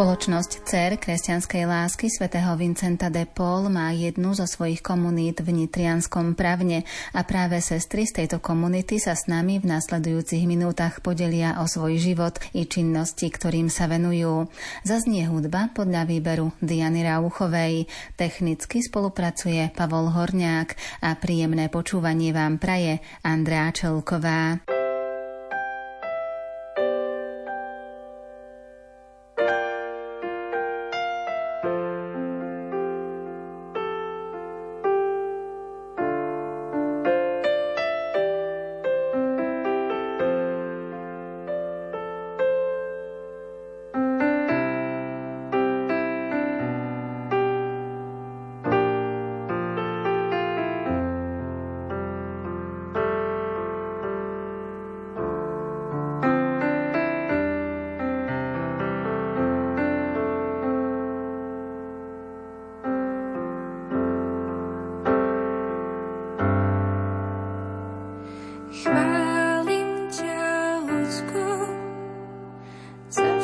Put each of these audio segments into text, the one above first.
Spoločnosť CER kresťanskej lásky svätého Vincenta de Paul má jednu zo svojich komunít v Nitrianskom pravne a práve sestry z tejto komunity sa s nami v nasledujúcich minútach podelia o svoj život i činnosti, ktorým sa venujú. Zaznie hudba podľa výberu Diany Rauchovej. Technicky spolupracuje Pavol Horniák a príjemné počúvanie vám praje Andrea Čelková.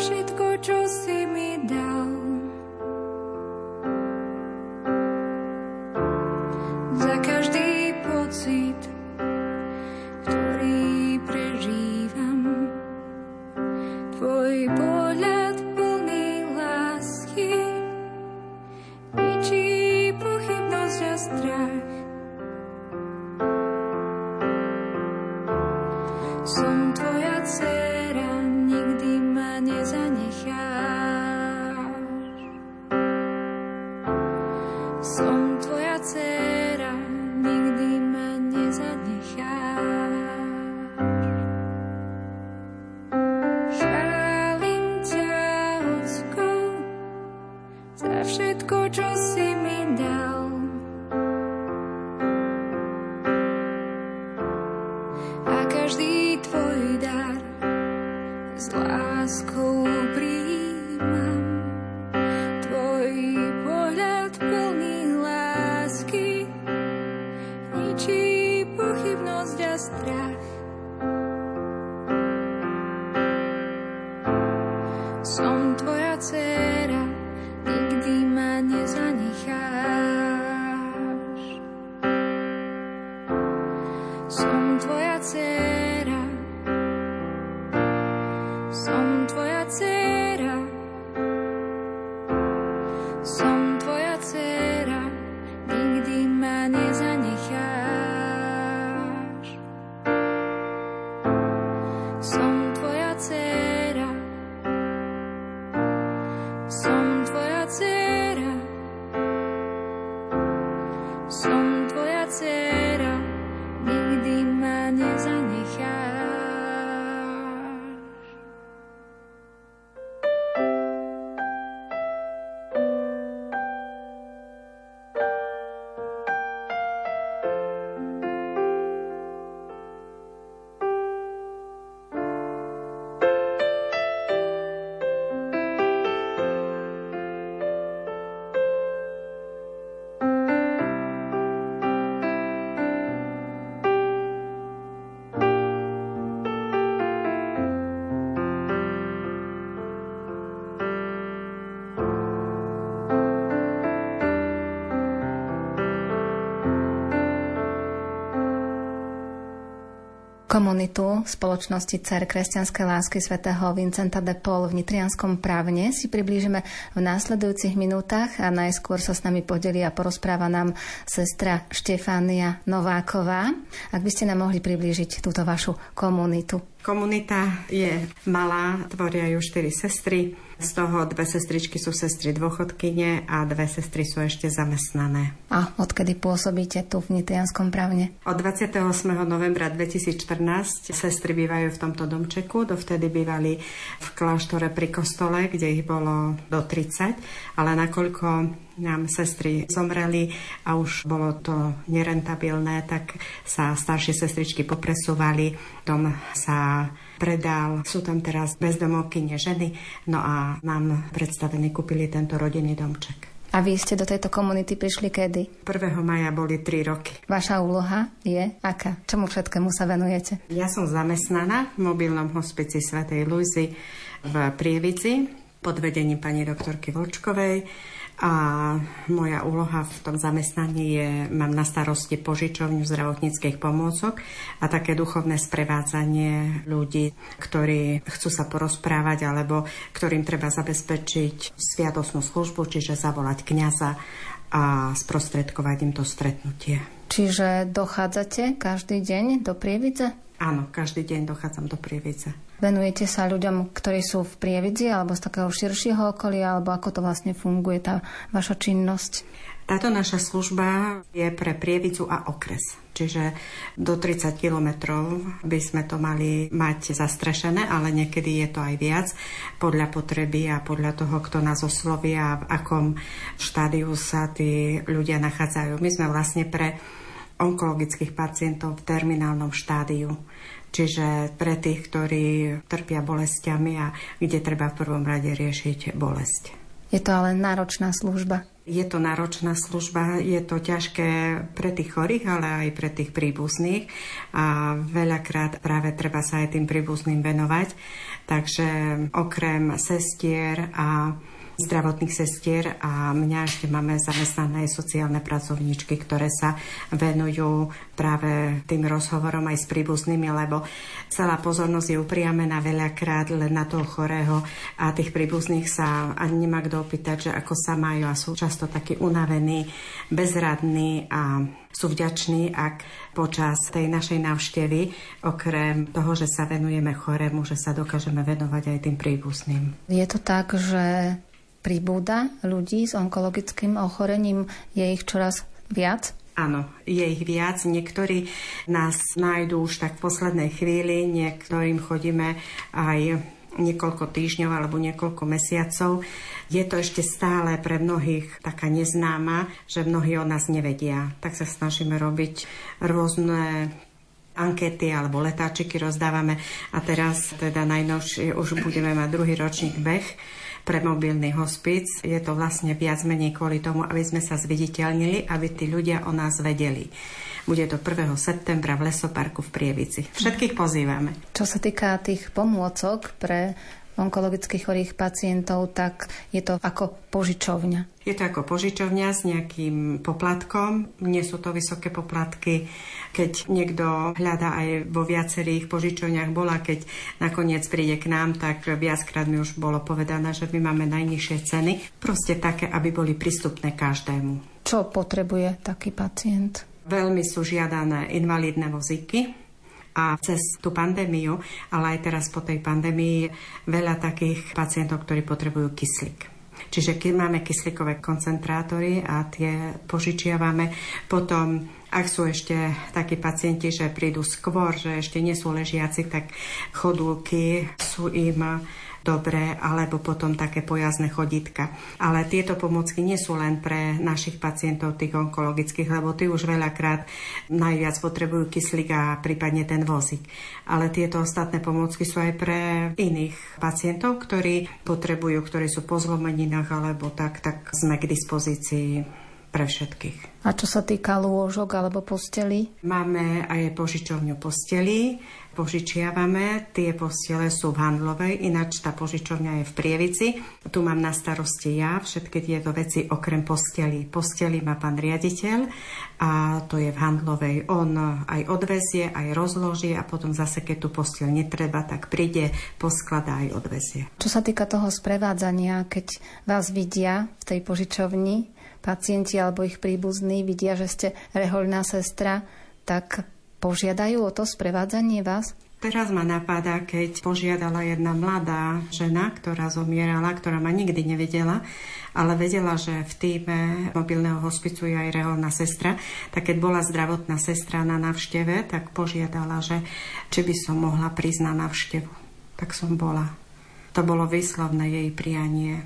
všetko, čo si mi dal. that's it. Komunitu spoločnosti Cer kresťanskej lásky svätého Vincenta de Paul v Nitrianskom právne si priblížime v následujúcich minútach a najskôr sa s nami podeli a porozpráva nám sestra Štefánia Nováková. Ak by ste nám mohli priblížiť túto vašu komunitu. Komunita je malá, tvoria ju štyri sestry. Z toho dve sestričky sú sestry dôchodkyne a dve sestry sú ešte zamestnané. A odkedy pôsobíte tu v Nitrianskom právne? Od 28. novembra 2014 sestry bývajú v tomto domčeku. Dovtedy bývali v kláštore pri kostole, kde ich bolo do 30, ale nakoľko nám sestry zomreli a už bolo to nerentabilné, tak sa staršie sestričky popresúvali, dom sa predal, sú tam teraz bezdomovkyne ženy, no a nám predstavení kúpili tento rodinný domček. A vy ste do tejto komunity prišli kedy? 1. maja boli 3 roky. Vaša úloha je aká? Čomu všetkému sa venujete? Ja som zamestnaná v mobilnom hospici Svetej Luizy v Prievici pod vedením pani doktorky Volčkovej a moja úloha v tom zamestnaní je, mám na starosti požičovňu zdravotníckých pomôcok a také duchovné sprevádzanie ľudí, ktorí chcú sa porozprávať alebo ktorým treba zabezpečiť sviatosnú službu, čiže zavolať kňaza a sprostredkovať im to stretnutie. Čiže dochádzate každý deň do Prievidze? Áno, každý deň dochádzam do Prievidze. Venujete sa ľuďom, ktorí sú v Prievidzi alebo z takého širšieho okolia, alebo ako to vlastne funguje tá vaša činnosť? Táto naša služba je pre Prievidzu a okres. Čiže do 30 kilometrov by sme to mali mať zastrešené, ale niekedy je to aj viac podľa potreby a podľa toho, kto nás oslovia a v akom štádiu sa tí ľudia nachádzajú. My sme vlastne pre onkologických pacientov v terminálnom štádiu. Čiže pre tých, ktorí trpia bolestiami a kde treba v prvom rade riešiť bolesť. Je to ale náročná služba. Je to náročná služba, je to ťažké pre tých chorých, ale aj pre tých príbuzných a veľakrát práve treba sa aj tým príbuzným venovať. Takže okrem sestier a zdravotných sestier a mňa ešte máme zamestnané sociálne pracovníčky, ktoré sa venujú práve tým rozhovorom aj s príbuznými, lebo celá pozornosť je upriamená veľakrát len na toho chorého a tých príbuzných sa ani nemá kto opýtať, že ako sa majú a sú často takí unavení, bezradní a sú vďační, ak počas tej našej návštevy, okrem toho, že sa venujeme chorému, že sa dokážeme venovať aj tým príbuzným. Je to tak, že pribúda ľudí s onkologickým ochorením? Je ich čoraz viac? Áno, je ich viac. Niektorí nás nájdú už tak v poslednej chvíli, niektorým chodíme aj niekoľko týždňov alebo niekoľko mesiacov. Je to ešte stále pre mnohých taká neznáma, že mnohí o nás nevedia. Tak sa snažíme robiť rôzne ankety alebo letáčiky rozdávame a teraz teda najnovšie už budeme mať druhý ročník beh pre mobilný hospic. Je to vlastne viac menej kvôli tomu, aby sme sa zviditeľnili, aby tí ľudia o nás vedeli. Bude to 1. septembra v Lesoparku v Prievici. Všetkých pozývame. Čo sa týka tých pomôcok pre onkologicky chorých pacientov, tak je to ako požičovňa. Je to ako požičovňa s nejakým poplatkom. Nie sú to vysoké poplatky. Keď niekto hľadá aj vo viacerých požičovniach bola, keď nakoniec príde k nám, tak viackrát mi už bolo povedané, že my máme najnižšie ceny. Proste také, aby boli prístupné každému. Čo potrebuje taký pacient? Veľmi sú žiadané invalidné vozíky, a cez tú pandémiu, ale aj teraz po tej pandémii veľa takých pacientov, ktorí potrebujú kyslík. Čiže keď máme kyslíkové koncentrátory a tie požičiavame, potom ak sú ešte takí pacienti, že prídu skôr, že ešte nie sú ležiaci, tak chodulky sú im dobré, alebo potom také pojazné chodítka. Ale tieto pomocky nie sú len pre našich pacientov, tých onkologických, lebo tí už veľakrát najviac potrebujú kyslík a prípadne ten vozík. Ale tieto ostatné pomocky sú aj pre iných pacientov, ktorí potrebujú, ktorí sú po zlomeninách alebo tak, tak sme k dispozícii pre všetkých. A čo sa týka lôžok alebo posteli? Máme aj požičovňu posteli, požičiavame. Tie postele sú v Handlovej, ináč tá požičovňa je v Prievici. Tu mám na starosti ja všetky tieto veci okrem posteli. Posteli má pán riaditeľ a to je v Handlovej. On aj odvezie, aj rozloží a potom zase, keď tu posteľ netreba, tak príde, poskladá aj odvezie. Čo sa týka toho sprevádzania, keď vás vidia v tej požičovni, pacienti alebo ich príbuzní vidia, že ste rehoľná sestra, tak požiadajú o to sprevádzanie vás? Teraz ma napadá, keď požiadala jedna mladá žena, ktorá zomierala, ktorá ma nikdy nevedela, ale vedela, že v týme mobilného hospicu je aj reholná sestra, tak keď bola zdravotná sestra na návšteve, tak požiadala, že či by som mohla prísť na návštevu. Tak som bola. To bolo výslovné jej prianie.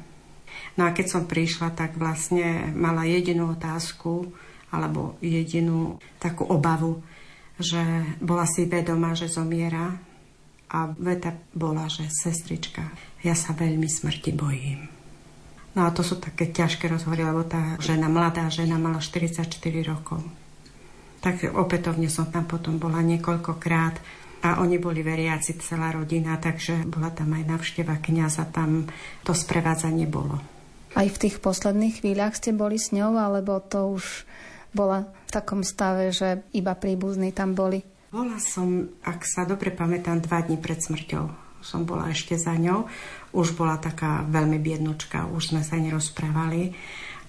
No a keď som prišla, tak vlastne mala jedinú otázku alebo jedinú takú obavu, že bola si vedomá, že zomiera a veta bola, že sestrička, ja sa veľmi smrti bojím. No a to sú také ťažké rozhovory, lebo tá žena, mladá žena, mala 44 rokov. Tak opätovne som tam potom bola niekoľkokrát a oni boli veriaci celá rodina, takže bola tam aj navšteva kniaza, tam to sprevádzanie bolo. Aj v tých posledných chvíľach ste boli s ňou, alebo to už bola v takom stave, že iba príbuzní tam boli? Bola som, ak sa dobre pamätám, dva dní pred smrťou. Som bola ešte za ňou. Už bola taká veľmi biednočka, už sme sa nerozprávali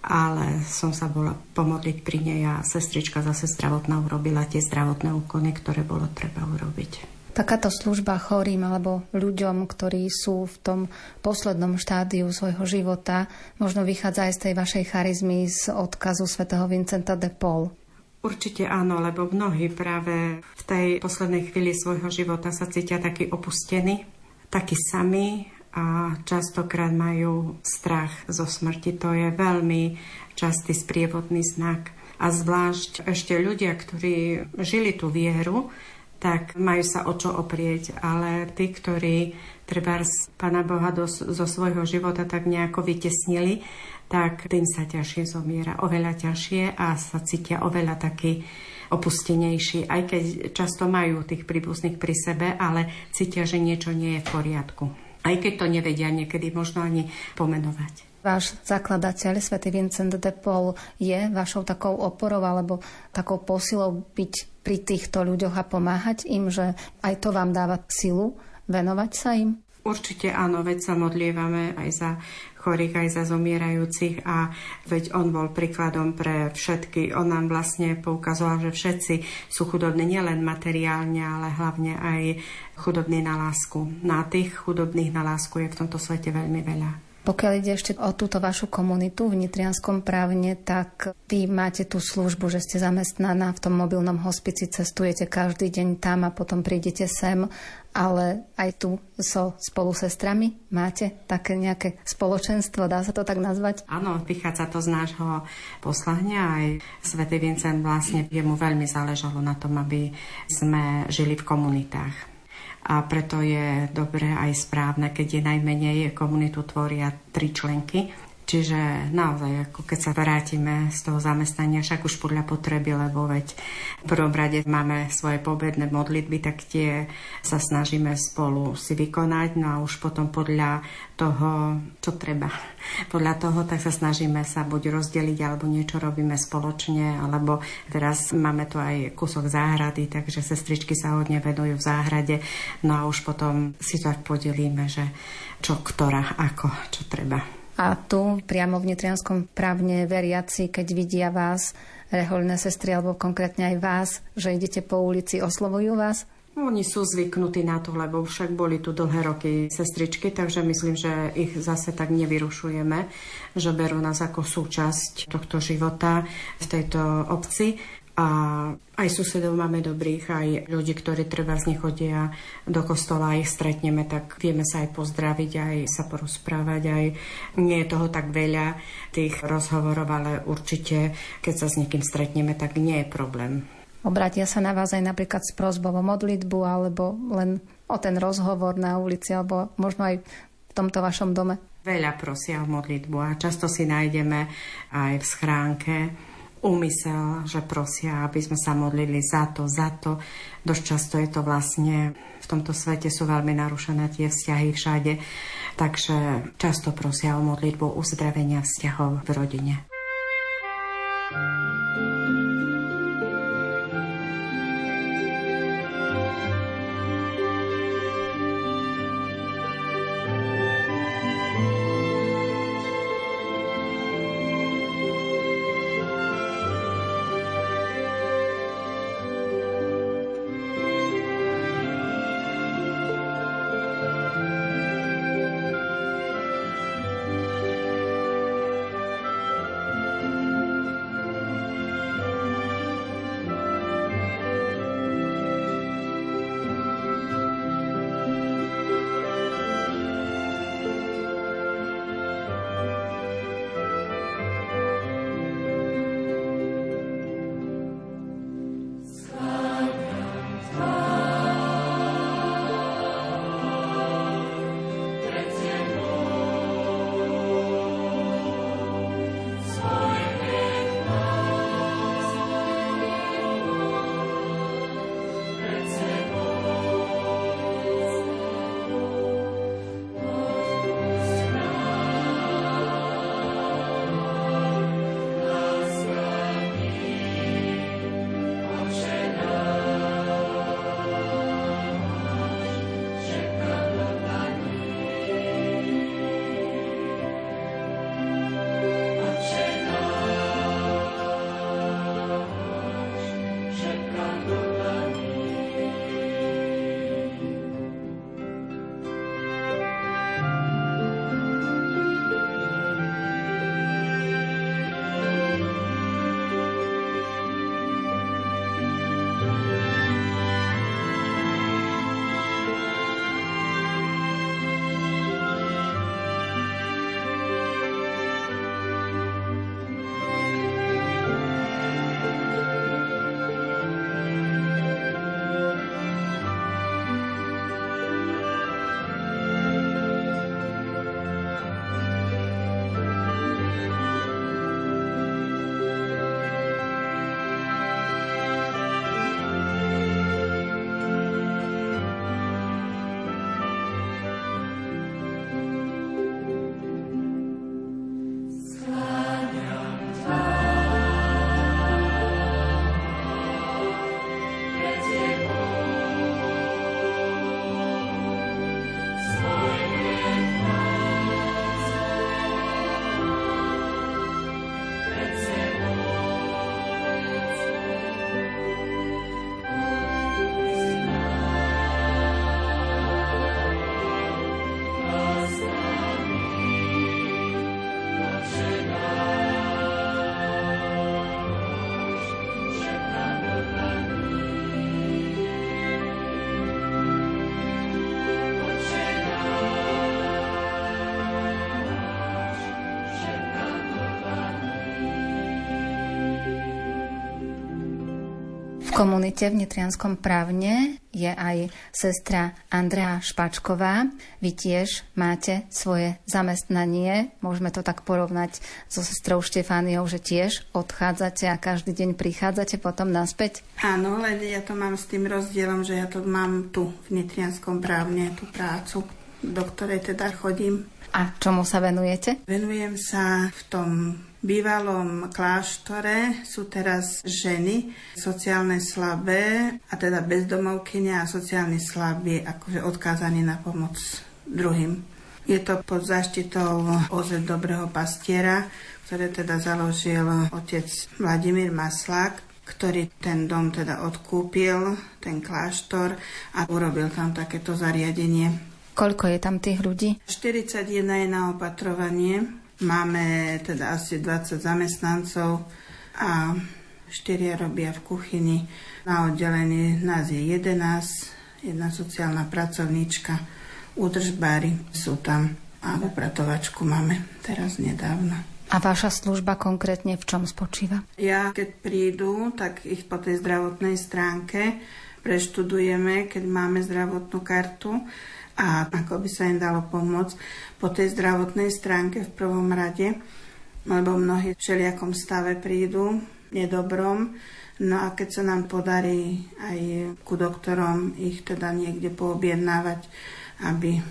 ale som sa bola pomodliť pri nej a sestrička zase zdravotná urobila tie zdravotné úkony, ktoré bolo treba urobiť. Takáto služba chorým alebo ľuďom, ktorí sú v tom poslednom štádiu svojho života, možno vychádza aj z tej vašej charizmy z odkazu svätého Vincenta de Paul. Určite áno, lebo mnohí práve v tej poslednej chvíli svojho života sa cítia takí opustení, takí sami a častokrát majú strach zo smrti. To je veľmi častý sprievodný znak. A zvlášť ešte ľudia, ktorí žili tú vieru, tak majú sa o čo oprieť. Ale tí, ktorí treba z Pána Boha do, zo svojho života tak nejako vytesnili, tak tým sa ťažšie zomiera. Oveľa ťažšie a sa cítia oveľa taký opustenejší, aj keď často majú tých príbuzných pri sebe, ale cítia, že niečo nie je v poriadku. Aj keď to nevedia niekedy možno ani pomenovať. Váš zakladateľ, svätý Vincent de Paul, je vašou takou oporou alebo takou posilou byť pri týchto ľuďoch a pomáhať im, že aj to vám dáva silu venovať sa im? Určite áno, veď sa modlievame aj za chorých, aj za zomierajúcich a veď on bol príkladom pre všetky. On nám vlastne poukazoval, že všetci sú chudobní nielen materiálne, ale hlavne aj chudobní na lásku. Na tých chudobných na lásku je v tomto svete veľmi veľa. Pokiaľ ide ešte o túto vašu komunitu v Nitrianskom právne, tak vy máte tú službu, že ste zamestnaná v tom mobilnom hospici, cestujete každý deň tam a potom prídete sem, ale aj tu so spolu sestrami máte také nejaké spoločenstvo, dá sa to tak nazvať? Áno, vychádza to z nášho poslania. Aj Svetý Vincent vlastne jemu veľmi záležalo na tom, aby sme žili v komunitách a preto je dobré aj správne, keď je najmenej komunitu tvoria tri členky, Čiže naozaj, ako keď sa vrátime z toho zamestnania, však už podľa potreby, lebo veď v prvom rade máme svoje pobedné modlitby, tak tie sa snažíme spolu si vykonať, no a už potom podľa toho, čo treba. Podľa toho tak sa snažíme sa buď rozdeliť, alebo niečo robíme spoločne, alebo teraz máme tu aj kúsok záhrady, takže sestričky sa hodne venujú v záhrade, no a už potom si to tak podelíme, že čo, ktorá, ako, čo treba. A tu priamo v Nitrianskom právne veriaci, keď vidia vás, reholné sestry, alebo konkrétne aj vás, že idete po ulici, oslovujú vás? Oni sú zvyknutí na to, lebo však boli tu dlhé roky sestričky, takže myslím, že ich zase tak nevyrušujeme, že berú nás ako súčasť tohto života v tejto obci. A aj susedov máme dobrých, aj ľudí, ktorí treba z nich chodia do kostola, ich stretneme, tak vieme sa aj pozdraviť, aj sa porozprávať, aj nie je toho tak veľa tých rozhovorov, ale určite, keď sa s niekým stretneme, tak nie je problém. Obratia sa na vás aj napríklad s prozbou o modlitbu, alebo len o ten rozhovor na ulici, alebo možno aj v tomto vašom dome? Veľa prosia o modlitbu a často si nájdeme aj v schránke úmysel, že prosia, aby sme sa modlili za to, za to. Dosť často je to vlastne, v tomto svete sú veľmi narušené tie vzťahy všade, takže často prosia o modlitbu uzdravenia vzťahov v rodine. Komunite v Nitrianskom právne je aj sestra Andrea Špačková. Vy tiež máte svoje zamestnanie. Môžeme to tak porovnať so sestrou Štefániou, že tiež odchádzate a každý deň prichádzate potom naspäť? Áno, len ja to mám s tým rozdielom, že ja to mám tu v Nitrianskom právne, tú prácu, do ktorej teda chodím. A čomu sa venujete? Venujem sa v tom bývalom kláštore sú teraz ženy sociálne slabé, a teda bezdomovkyne a sociálne slabí, akože odkázaní na pomoc druhým. Je to pod záštitou OZ Dobrého pastiera, ktoré teda založil otec Vladimír Maslák, ktorý ten dom teda odkúpil, ten kláštor a urobil tam takéto zariadenie. Koľko je tam tých ľudí? 41 je na opatrovanie, Máme teda asi 20 zamestnancov a 4 robia v kuchyni. Na oddelení nás je 11, jedna sociálna pracovníčka, údržbári sú tam a upratovačku máme teraz nedávno. A vaša služba konkrétne v čom spočíva? Ja, keď prídu, tak ich po tej zdravotnej stránke preštudujeme, keď máme zdravotnú kartu a ako by sa im dalo pomôcť po tej zdravotnej stránke v prvom rade, lebo mnohí v všelijakom stave prídu, nedobrom, no a keď sa nám podarí aj ku doktorom ich teda niekde poobjednávať, aby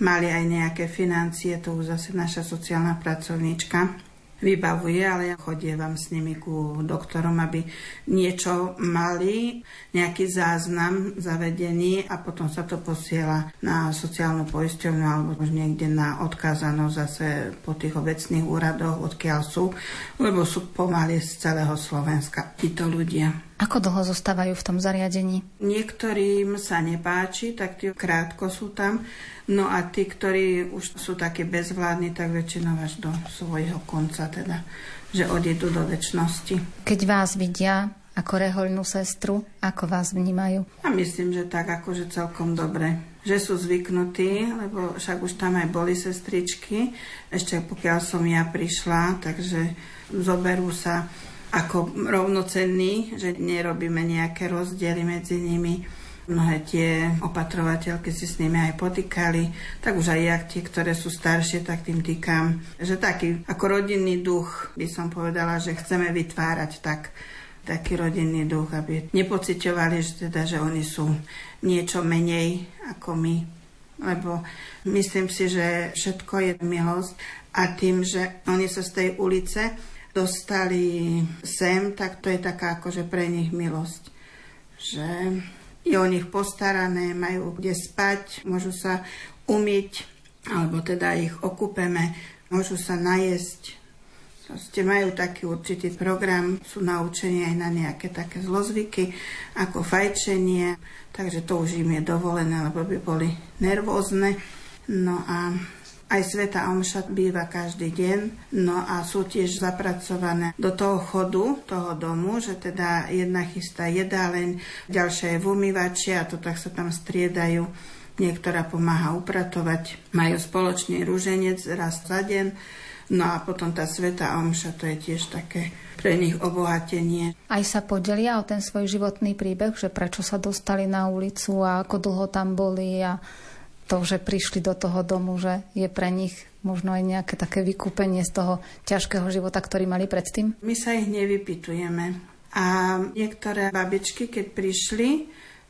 mali aj nejaké financie, to už zase naša sociálna pracovníčka vybavuje, ale ja chodievam s nimi ku doktorom, aby niečo mali, nejaký záznam zavedený a potom sa to posiela na sociálnu poisťovňu alebo už niekde na odkázanosť zase po tých obecných úradoch, odkiaľ sú, lebo sú pomaly z celého Slovenska títo ľudia. Ako dlho zostávajú v tom zariadení? Niektorým sa nepáči, tak tí krátko sú tam. No a tí, ktorí už sú takí bezvládni, tak väčšinou až do svojho konca teda, že odídu do väčšnosti. Keď vás vidia ako rehoľnú sestru, ako vás vnímajú? A myslím, že tak akože celkom dobre. Že sú zvyknutí, lebo však už tam aj boli sestričky, ešte pokiaľ som ja prišla, takže zoberú sa ako rovnocenní, že nerobíme nejaké rozdiely medzi nimi. Mnohé tie opatrovateľky si s nimi aj potýkali, tak už aj ja, tie, ktoré sú staršie, tak tým týkam, že taký ako rodinný duch by som povedala, že chceme vytvárať tak taký rodinný duch, aby nepociťovali, že, teda, že oni sú niečo menej ako my. Lebo myslím si, že všetko je milosť a tým, že oni sa z tej ulice dostali sem, tak to je taká akože pre nich milosť. Že je o nich postarané, majú kde spať, môžu sa umyť, alebo teda ich okúpeme, môžu sa najesť. Proste majú taký určitý program, sú naučení aj na nejaké také zlozvyky, ako fajčenie, takže to už im je dovolené, lebo by boli nervózne. No a aj Sveta Omša býva každý deň, no a sú tiež zapracované do toho chodu, toho domu, že teda jedna chystá jedáleň, ďalšia je v umývači a to tak sa tam striedajú. Niektorá pomáha upratovať, majú spoločný rúženec raz za deň, no a potom tá Sveta Omša, to je tiež také pre nich obohatenie. Aj sa podelia o ten svoj životný príbeh, že prečo sa dostali na ulicu a ako dlho tam boli a to, že prišli do toho domu, že je pre nich možno aj nejaké také vykúpenie z toho ťažkého života, ktorý mali predtým? My sa ich nevypitujeme. A niektoré babičky, keď prišli,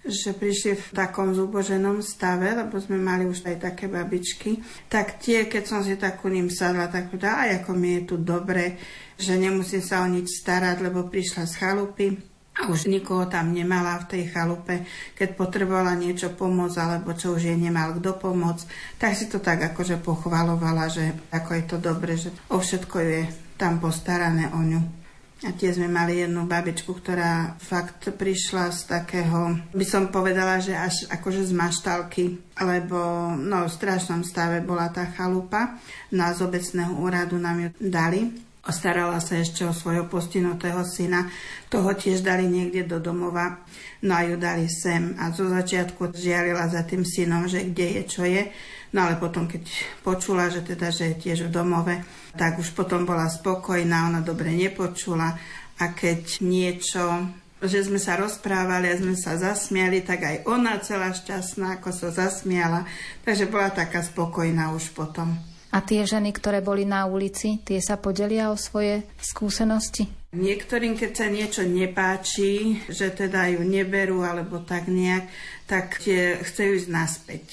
že prišli v takom zúboženom stave, lebo sme mali už aj také babičky, tak tie, keď som si tak ku ním sadla, tak aj ako mi je tu dobre, že nemusím sa o nič starať, lebo prišla z chalupy, už nikoho tam nemala v tej chalupe, keď potrebovala niečo pomôcť, alebo čo už jej nemal kto pomôcť, tak si to tak akože pochvalovala, že ako je to dobre, že o všetko je tam postarané o ňu. A tiež sme mali jednu babičku, ktorá fakt prišla z takého, by som povedala, že až akože z maštalky, lebo no, v strašnom stave bola tá chalupa. Na z obecného úradu nám ju dali Starala sa ešte o svojho postihnutého syna. Toho tiež dali niekde do domova. No a ju dali sem. A zo začiatku žiarila za tým synom, že kde je, čo je. No ale potom, keď počula, že teda, že je tiež v domove, tak už potom bola spokojná, ona dobre nepočula. A keď niečo že sme sa rozprávali a sme sa zasmiali, tak aj ona celá šťastná, ako sa zasmiala. Takže bola taká spokojná už potom. A tie ženy, ktoré boli na ulici, tie sa podelia o svoje skúsenosti? Niektorým, keď sa niečo nepáči, že teda ju neberú alebo tak nejak, tak tie chcú ísť naspäť.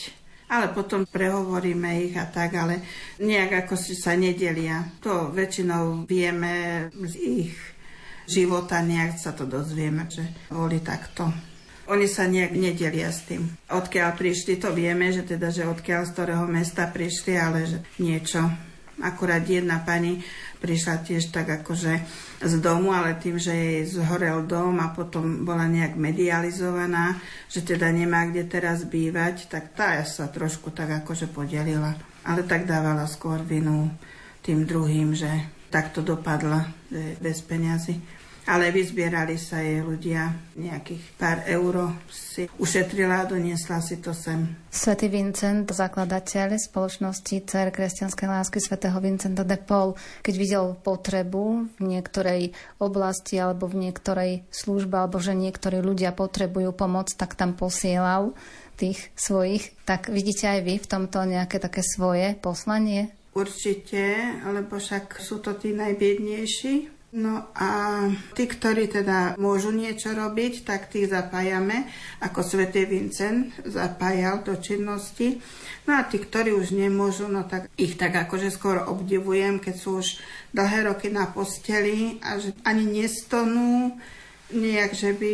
Ale potom prehovoríme ich a tak, ale nejak ako si sa nedelia. To väčšinou vieme z ich života, nejak sa to dozvieme, že boli takto. Oni sa nejak nedelia s tým. Odkiaľ prišli, to vieme, že teda, že odkiaľ z ktorého mesta prišli, ale že niečo. Akurát jedna pani prišla tiež tak akože z domu, ale tým, že jej zhorel dom a potom bola nejak medializovaná, že teda nemá kde teraz bývať, tak tá sa trošku tak akože podelila. Ale tak dávala skôr vinu tým druhým, že takto dopadla bez peňazí ale vyzbierali sa jej ľudia nejakých pár euro si ušetrila a doniesla si to sem. Svetý Vincent, zakladateľ spoločnosti Cer kresťanskej lásky svätého Vincenta de Paul, keď videl potrebu v niektorej oblasti alebo v niektorej službe, alebo že niektorí ľudia potrebujú pomoc, tak tam posielal tých svojich. Tak vidíte aj vy v tomto nejaké také svoje poslanie? Určite, lebo však sú to tí najbiednejší, No a tí, ktorí teda môžu niečo robiť, tak tých zapájame, ako svätý Vincent zapájal do činnosti. No a tí, ktorí už nemôžu, no tak ich tak akože skoro obdivujem, keď sú už dlhé roky na posteli a že ani nestonú, nejak, že by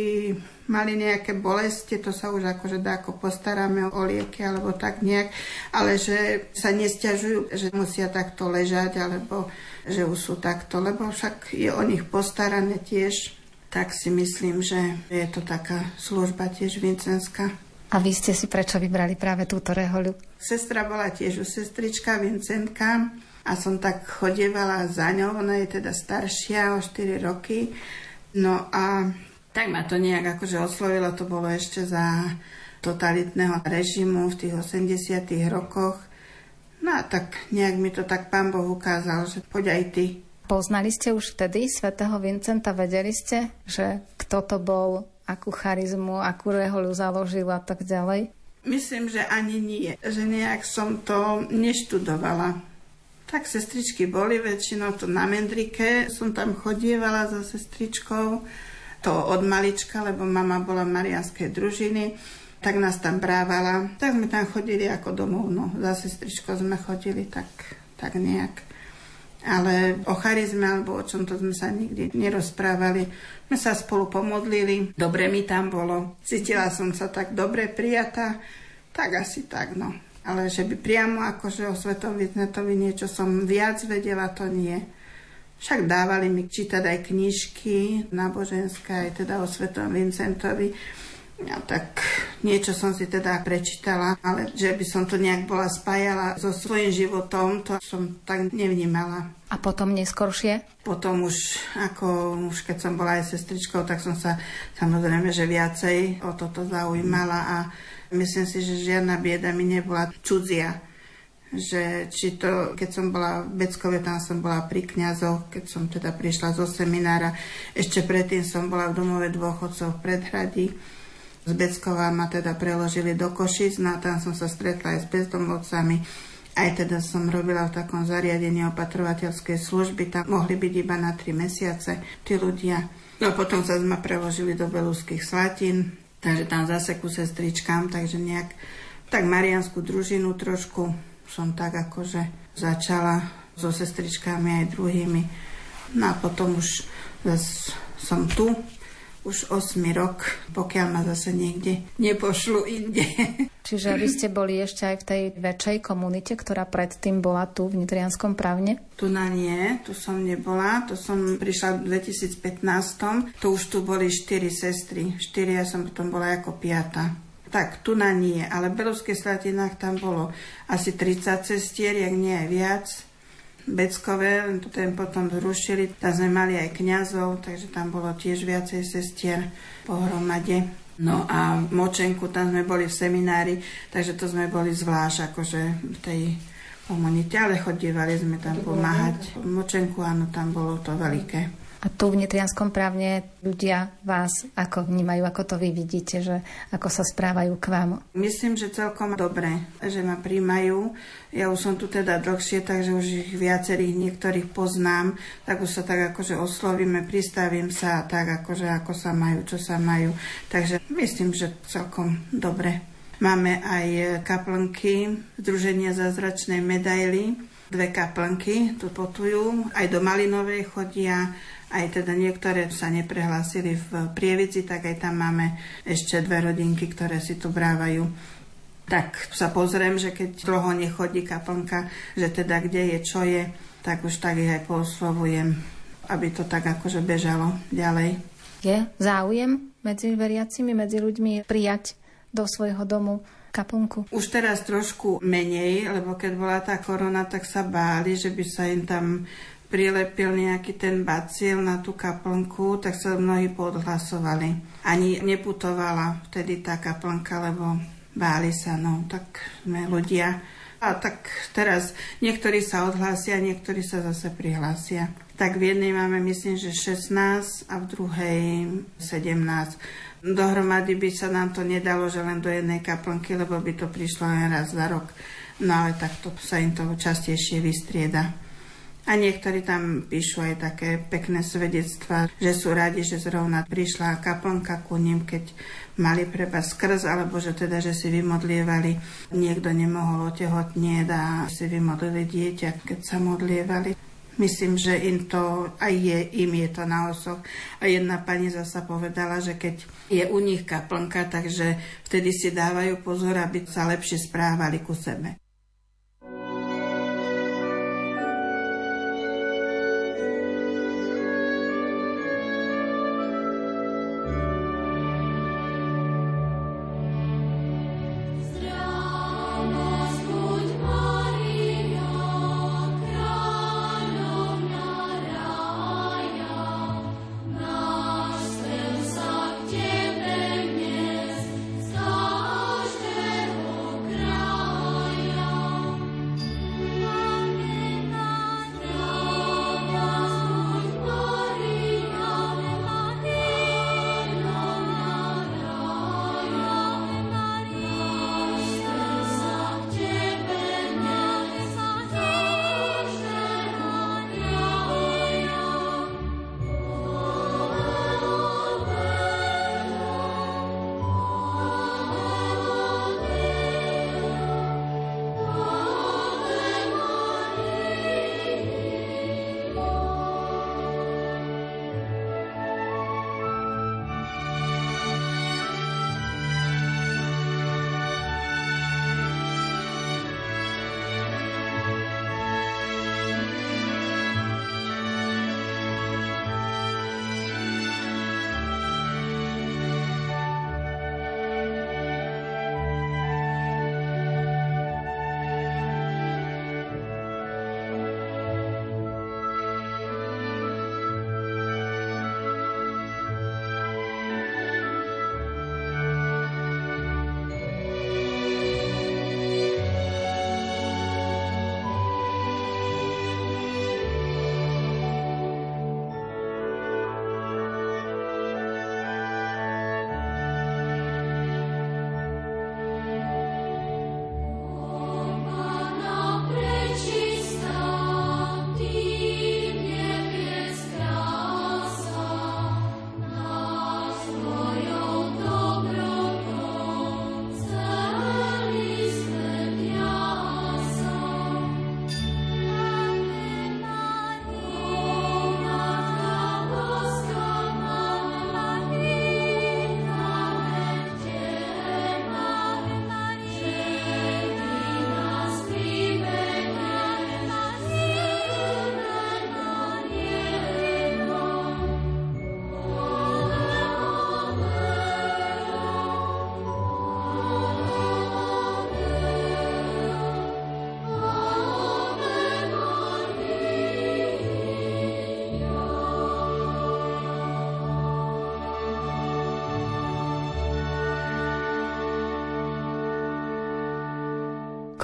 mali nejaké bolesti, to sa už akože dá ako postaráme o lieky alebo tak nejak, ale že sa nestiažujú, že musia takto ležať alebo že už sú takto, lebo však je o nich postarané tiež, tak si myslím, že je to taká služba tiež vincenská. A vy ste si prečo vybrali práve túto rehoľu? Sestra bola tiež u sestrička Vincentka a som tak chodievala za ňou, ona je teda staršia o 4 roky. No a tak ma to nejak akože oslovilo, to bolo ešte za totalitného režimu v tých 80 rokoch. No a tak nejak mi to tak pán Boh ukázal, že poď aj ty. Poznali ste už vtedy svätého Vincenta? Vedeli ste, že kto to bol, akú charizmu, akú reholu založil a tak ďalej? Myslím, že ani nie. Že nejak som to neštudovala. Tak sestričky boli väčšinou to na Mendrike. Som tam chodievala so sestričkou to od malička, lebo mama bola marianskej družiny, tak nás tam brávala. Tak sme tam chodili ako domov, no. Za sestričko sme chodili tak, tak nejak. Ale o charizme alebo o čom to sme sa nikdy nerozprávali. My sa spolu pomodlili, dobre mi tam bolo. Cítila som sa tak dobre prijatá, tak asi tak, no. Ale že by priamo akože o Svetom Vincetovi niečo som viac vedela, to nie. Však dávali mi čítať aj knižky náboženské, aj teda o Svetom Vincentovi. Ja, tak niečo som si teda prečítala, ale že by som to nejak bola spájala so svojím životom, to som tak nevnímala. A potom neskôršie? Potom už, ako už keď som bola aj sestričkou, tak som sa samozrejme, že viacej o toto zaujímala a myslím si, že žiadna bieda mi nebola cudzia že či to, keď som bola v Beckove, tam som bola pri kňazoch, keď som teda prišla zo seminára, ešte predtým som bola v domove dôchodcov v Predhradí. Z Beckova ma teda preložili do Košic, no a tam som sa stretla aj s bezdomovcami. Aj teda som robila v takom zariadení opatrovateľskej služby, tam mohli byť iba na 3 mesiace tí ľudia. No potom sa ma preložili do Belúských Slatín, takže tam zase ku sestričkám, takže nejak tak marianskú družinu trošku som tak akože začala so sestričkami aj druhými. No a potom už zase som tu, už 8 rok, pokiaľ ma zase niekde nepošlu inde. Čiže vy ste boli ešte aj v tej väčšej komunite, ktorá predtým bola tu v Nitrianskom právne? Tu na nie, tu som nebola, to som prišla v 2015, to už tu boli 4 sestry, 4 ja som potom bola ako piata tak tu na nie, ale v Belovských Slatinách tam bolo asi 30 cestier, jak nie aj viac. Beckové, ten potom zrušili, tam sme mali aj kňazov, takže tam bolo tiež viacej sestier pohromade. No a Močenku, tam sme boli v seminári, takže to sme boli zvlášť akože v tej komunite, ale chodívali sme tam pomáhať. Močenku, áno, tam bolo to veľké. A tu v Nitrianskom právne ľudia vás ako vnímajú, ako to vy vidíte, že ako sa správajú k vám? Myslím, že celkom dobre, že ma príjmajú. Ja už som tu teda dlhšie, takže už ich viacerých niektorých poznám, tak už sa tak akože oslovíme, pristavím sa tak akože ako sa majú, čo sa majú. Takže myslím, že celkom dobre. Máme aj kaplnky Združenia zázračnej medaily, dve kaplnky tu potujú, aj do Malinovej chodia, aj teda niektoré sa neprehlásili v Prievici, tak aj tam máme ešte dve rodinky, ktoré si tu brávajú. Tak sa pozriem, že keď dlho nechodí kaplnka, že teda kde je, čo je, tak už tak ich aj pooslovujem, aby to tak akože bežalo ďalej. Je záujem medzi veriacimi, medzi ľuďmi prijať do svojho domu kaplnku? Už teraz trošku menej, lebo keď bola tá korona, tak sa báli, že by sa im tam prilepil nejaký ten bacil na tú kaplnku, tak sa mnohí podhlasovali. Ani neputovala vtedy tá kaplnka, lebo báli sa, no tak sme ľudia. A tak teraz niektorí sa odhlásia, niektorí sa zase prihlásia. Tak v jednej máme myslím, že 16 a v druhej 17. Dohromady by sa nám to nedalo, že len do jednej kaplnky, lebo by to prišlo len raz za rok. No ale takto sa im to častejšie vystrieda. A niektorí tam píšu aj také pekné svedectva, že sú radi, že zrovna prišla kaplnka ku ním, keď mali preba skrz, alebo že teda, že si vymodlievali. Niekto nemohol otehotnieť a si vymodlili dieťa, keď sa modlievali. Myslím, že im to aj je, im je to na osoch. A jedna pani zasa povedala, že keď je u nich kaplnka, takže vtedy si dávajú pozor, aby sa lepšie správali ku sebe.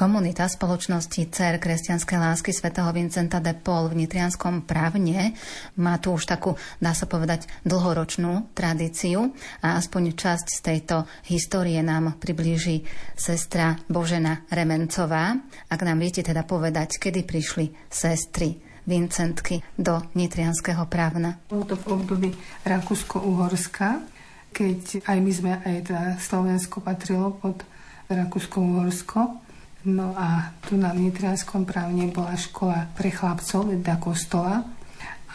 Komunita spoločnosti Cer kresťanskej lásky svätého Vincenta de Paul v Nitrianskom právne má tu už takú, dá sa povedať, dlhoročnú tradíciu a aspoň časť z tejto histórie nám priblíži sestra Božena Remencová. Ak nám viete teda povedať, kedy prišli sestry Vincentky do Nitrianského právna. Bolo to v období Rakúsko-Uhorska, keď aj my sme, aj teda Slovensko patrilo pod Rakúsko-Uhorsko No a tu na Nitrianskom právne bola škola pre chlapcov, vedľa kostola.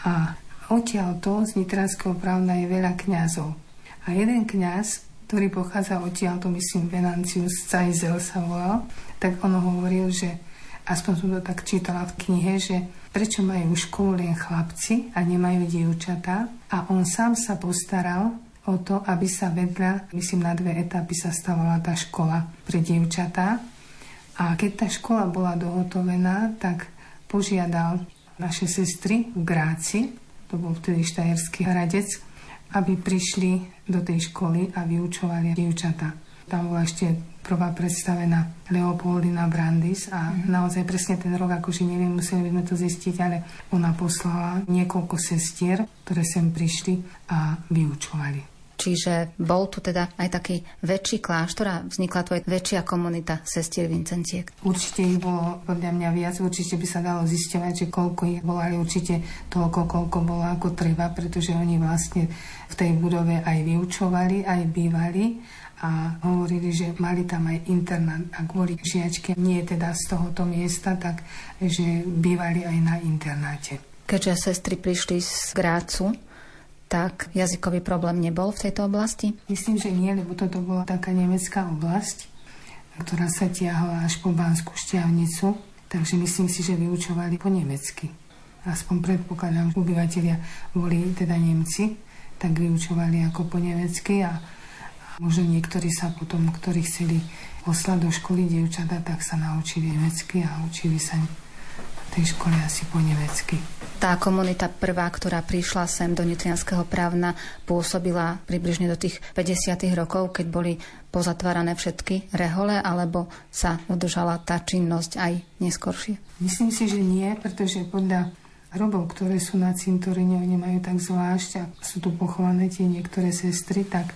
A odtiaľto z Nitrianského právna je veľa kňazov. A jeden kňaz, ktorý pochádza odtiaľto, myslím, Venancius Cajzel sa volal, tak on hovoril, že aspoň som to tak čítala v knihe, že prečo majú školu len chlapci a nemajú dievčatá. A on sám sa postaral o to, aby sa vedľa, myslím na dve etapy sa stávala tá škola pre dievčatá a keď tá škola bola dohotovená, tak požiadal naše sestry v Gráci, to bol vtedy Štajerský hradec, aby prišli do tej školy a vyučovali dievčata. Tam bola ešte prvá predstavená Leopoldina Brandis a mm. naozaj presne ten rok, akože neviem, museli by sme to zistiť, ale ona poslala niekoľko sestier, ktoré sem prišli a vyučovali. Čiže bol tu teda aj taký väčší kláštor a vznikla tu aj väčšia komunita sestier Vincentiek. Určite ich bolo podľa mňa viac, určite by sa dalo zisťovať, že koľko ich bolo, ale určite toľko, koľko bolo ako treba, pretože oni vlastne v tej budove aj vyučovali, aj bývali a hovorili, že mali tam aj internát a kvôli žiačke nie teda z tohoto miesta, tak že bývali aj na internáte. Keďže sestry prišli z Grácu, tak jazykový problém nebol v tejto oblasti? Myslím, že nie, lebo toto bola taká nemecká oblasť, ktorá sa tiahla až po Bánsku šťavnicu, takže myslím si, že vyučovali po nemecky. Aspoň predpokladám, že obyvateľia boli teda Nemci, tak vyučovali ako po nemecky a možno niektorí sa potom, ktorí chceli poslať do školy dievčata, tak sa naučili nemecky a učili sa tej škole asi po nemecky. Tá komunita prvá, ktorá prišla sem do Nitrianského právna, pôsobila približne do tých 50. rokov, keď boli pozatvárané všetky rehole, alebo sa udržala tá činnosť aj neskoršie? Myslím si, že nie, pretože podľa hrobov, ktoré sú na cintoríne, oni majú tak zvlášť a sú tu pochované tie niektoré sestry, tak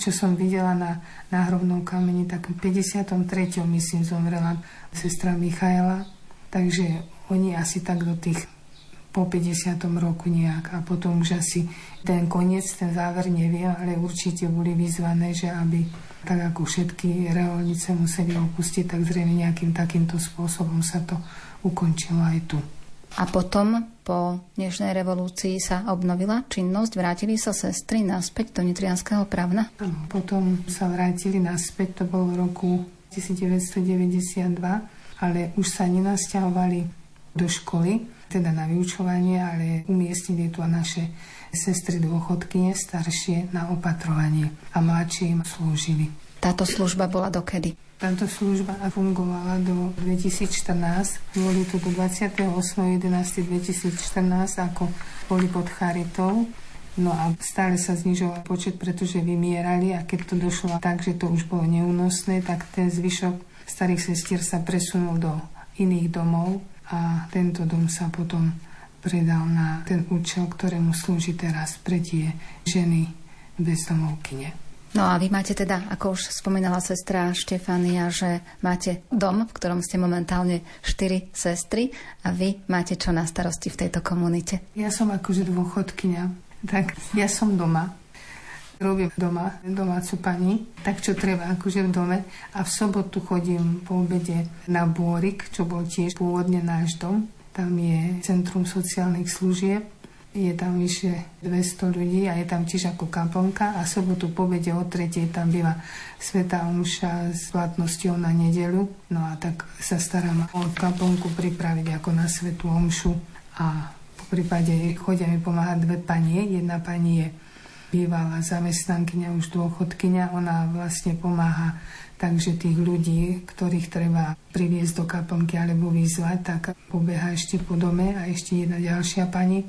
čo som videla na náhrobnom kameni, tak v 53. myslím zomrela sestra Michaela, takže oni asi tak do tých po 50. roku nejak a potom už asi ten koniec, ten záver neviem, ale určite boli vyzvané, že aby tak ako všetky reholnice museli opustiť, tak zrejme nejakým takýmto spôsobom sa to ukončilo aj tu. A potom po dnešnej revolúcii sa obnovila činnosť, vrátili sa sestry naspäť do Nitrianského právna? Áno, potom sa vrátili naspäť, to bolo v roku 1992, ale už sa nenasťahovali do školy, teda na vyučovanie, ale umiestnili tu naše sestry dôchodkyne staršie na opatrovanie a mladšie im slúžili. Táto služba bola dokedy? Táto služba fungovala do 2014. Boli tu do 28.11.2014, ako boli pod Charitou. No a stále sa znižoval počet, pretože vymierali a keď to došlo tak, že to už bolo neúnosné, tak ten zvyšok starých sestier sa presunul do iných domov a tento dom sa potom predal na ten účel, ktorému slúži teraz pre tie ženy bezdomovkyne. No a vy máte teda, ako už spomínala sestra Štefania, že máte dom, v ktorom ste momentálne štyri sestry a vy máte čo na starosti v tejto komunite? Ja som akože dôchodkynia, tak ja som doma. Robím doma domácu pani, tak čo treba akože v dome. A v sobotu chodím po obede na Bôrik, čo bol tiež pôvodne náš dom. Tam je Centrum sociálnych služieb je tam vyše 200 ľudí a je tam tiež ako kaplnka a sobotu po obede o tretej tam býva Sveta Omša s platnosťou na nedelu. No a tak sa starám o kaplnku pripraviť ako na Svetu Omšu a po prípade chodia mi pomáhať dve panie. Jedna pani je bývalá zamestnankyňa, už dôchodkyňa, ona vlastne pomáha takže tých ľudí, ktorých treba priviesť do kaplnky alebo vyzvať, tak pobeha ešte po dome a ešte jedna ďalšia pani,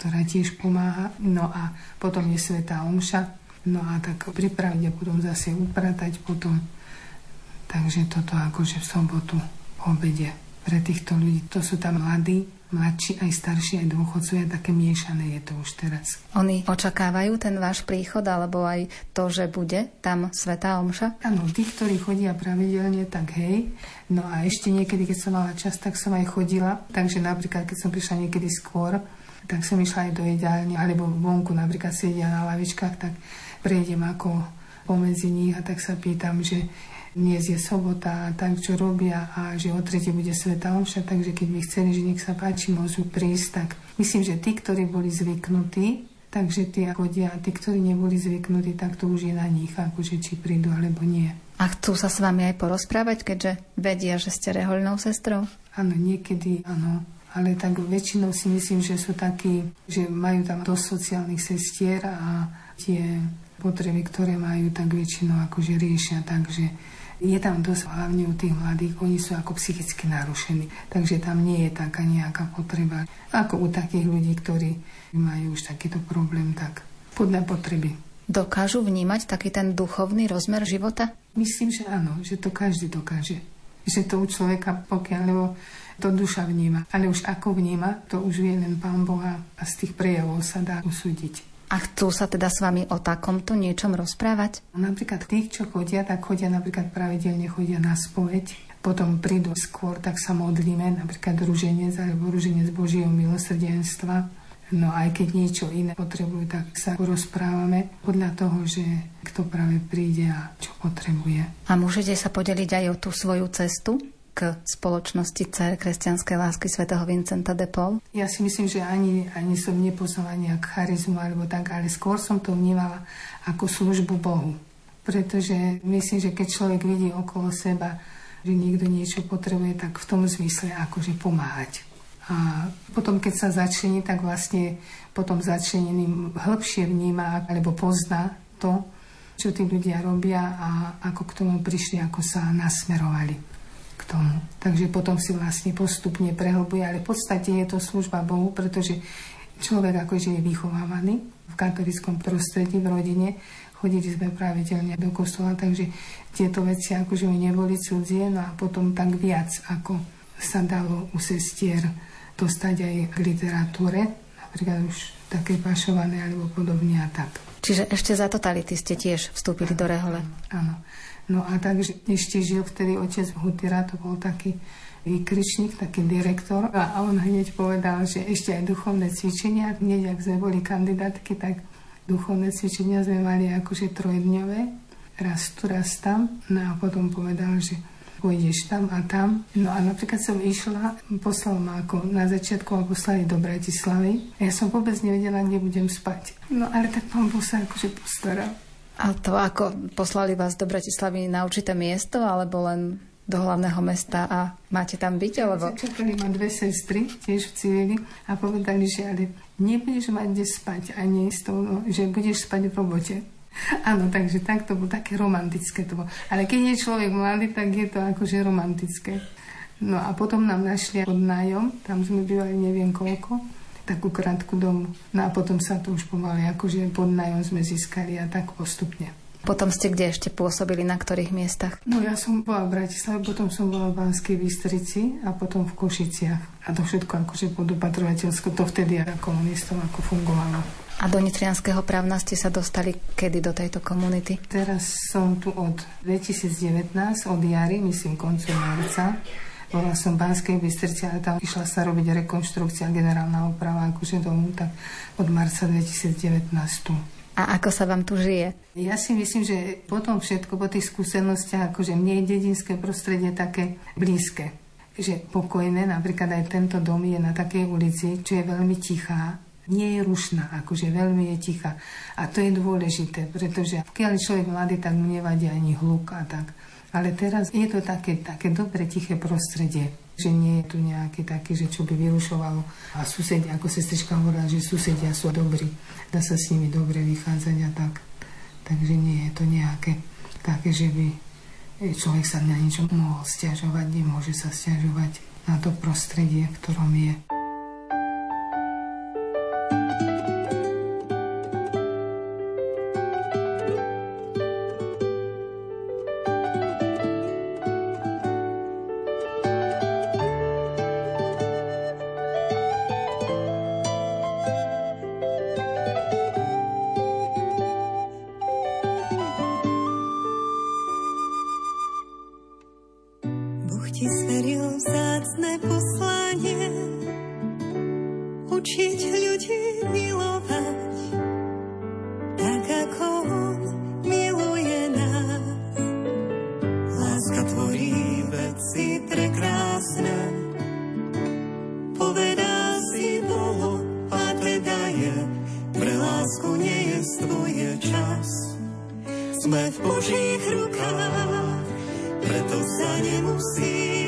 ktorá tiež pomáha. No a potom je Sveta Omša, no a tak pripraviť a potom zase upratať potom. Takže toto akože v sobotu obede pre týchto ľudí. To sú tam mladí, mladší, aj starší, aj dôchodcovia, také miešané je to už teraz. Oni očakávajú ten váš príchod, alebo aj to, že bude tam Svetá Omša? Áno, tí, ktorí chodia pravidelne, tak hej. No a ešte niekedy, keď som mala čas, tak som aj chodila. Takže napríklad, keď som prišla niekedy skôr, tak som išla aj do jedálne, alebo vonku napríklad sedia na lavičkách, tak prejdem ako pomedzi nich a tak sa pýtam, že dnes je sobota, tak čo robia a že o tretej bude Sveta Omša, takže keď by chceli, že nech sa páči, môžu prísť, tak myslím, že tí, ktorí boli zvyknutí, takže tí chodia a tí, ktorí neboli zvyknutí, tak to už je na nich, akože či prídu alebo nie. A chcú sa s vami aj porozprávať, keďže vedia, že ste rehoľnou sestrou? Áno, niekedy áno. Ale tak väčšinou si myslím, že sú takí, že majú tam dosť sociálnych sestier a tie potreby, ktoré majú, tak väčšinou akože riešia. Takže je tam dosť hlavne u tých mladých, oni sú ako psychicky narušení, takže tam nie je taká nejaká potreba. Ako u takých ľudí, ktorí majú už takýto problém, tak podľa potreby. Dokážu vnímať taký ten duchovný rozmer života? Myslím, že áno, že to každý dokáže. Že to u človeka, pokiaľ, lebo to duša vníma. Ale už ako vníma, to už vie len Pán Boha a z tých prejavov sa dá usúdiť. A chcú sa teda s vami o takomto niečom rozprávať? Napríklad tých, čo chodia, tak chodia napríklad pravidelne chodia na spoveď. Potom prídu skôr, tak sa modlíme, napríklad ruženec alebo ruženec Božieho milosrdenstva. No aj keď niečo iné potrebujú, tak sa rozprávame podľa toho, že kto práve príde a čo potrebuje. A môžete sa podeliť aj o tú svoju cestu? K spoločnosti Cer kresťanskej lásky svätého Vincenta de Paul? Ja si myslím, že ani, ani som nepoznala nejak charizmu alebo tak, ale skôr som to vnímala ako službu Bohu. Pretože myslím, že keď človek vidí okolo seba, že niekto niečo potrebuje, tak v tom zmysle akože pomáhať. A potom, keď sa začlení, tak vlastne potom začlenený hĺbšie vníma alebo pozná to, čo tí ľudia robia a ako k tomu prišli, ako sa nasmerovali tomu. Takže potom si vlastne postupne prehlbuje, ale v podstate je to služba Bohu, pretože človek akože je vychovávaný v katolickom prostredí, v rodine, chodili sme pravidelne do kostola, takže tieto veci akože mi neboli cudzie, no a potom tak viac, ako sa dalo u sestier dostať aj k literatúre, napríklad už také pašované alebo podobne a tak. Čiže ešte za totality ste tiež vstúpili áno, do rehole. Áno. No a takže ešte žil vtedy otec Hutira, to bol taký výkričník, taký direktor a on hneď povedal, že ešte aj duchovné cvičenia, hneď ak sme boli kandidátky, tak duchovné cvičenia sme mali akože trojdňové, raz tu, raz tam. No a potom povedal, že pôjdeš tam a tam. No a napríklad som išla, poslal ma ako na začiatku a poslali do Bratislavy. Ja som vôbec nevedela, kde budem spať. No ale tak pán Boh akože postaral. A to ako poslali vás do Bratislavy na určité miesto, alebo len do hlavného mesta a máte tam byť? Alebo... Čakali ma dve sestry, tiež v civili, a povedali, že ale nebudeš mať kde spať ani s tou, že budeš spať v robote. Áno, takže tak to bolo také romantické to bolo. Ale keď je človek mladý, tak je to akože romantické. No a potom nám našli pod nájom, tam sme bývali neviem koľko takú krátku domu. No a potom sa to už pomaly, akože pod nájom sme získali a tak postupne. Potom ste kde ešte pôsobili, na ktorých miestach? No ja som bola v Bratislave, potom som bola v Banskej Bystrici a potom v Košiciach. A to všetko akože pod upatrovateľsko, to vtedy ako komunistov ako fungovalo. A do Nitrianského právna ste sa dostali kedy do tejto komunity? Teraz som tu od 2019, od jary, myslím koncom marca. Bola som v Banskej Bystrici, ale tam išla sa robiť rekonštrukcia, generálna oprava akože domu, tak od marca 2019 tu. A ako sa vám tu žije? Ja si myslím, že potom všetko, po tých skúsenostiach, akože mne je dedinské prostredie také blízke. Že pokojné, napríklad aj tento dom je na takej ulici, čo je veľmi tichá, nie je rušná, akože veľmi je tichá. A to je dôležité, pretože keď človek mladý, tak mu nevadí ani hluk a tak. Ale teraz je to také, také dobre tiché prostredie, že nie je tu nejaké také, že čo by vyrušovalo. A susedia, ako sestrička hovorila, že susedia sú dobrí, dá sa s nimi dobre vychádzať a tak. Takže nie je to nejaké také, že by človek sa na niečo mohol stiažovať, nemôže sa stiažovať na to prostredie, v ktorom je. Veci prekrásne povedá si Bohu a teda je pre lásku nie je stvuje čas. Sme v Božích rukách preto sa nemusíme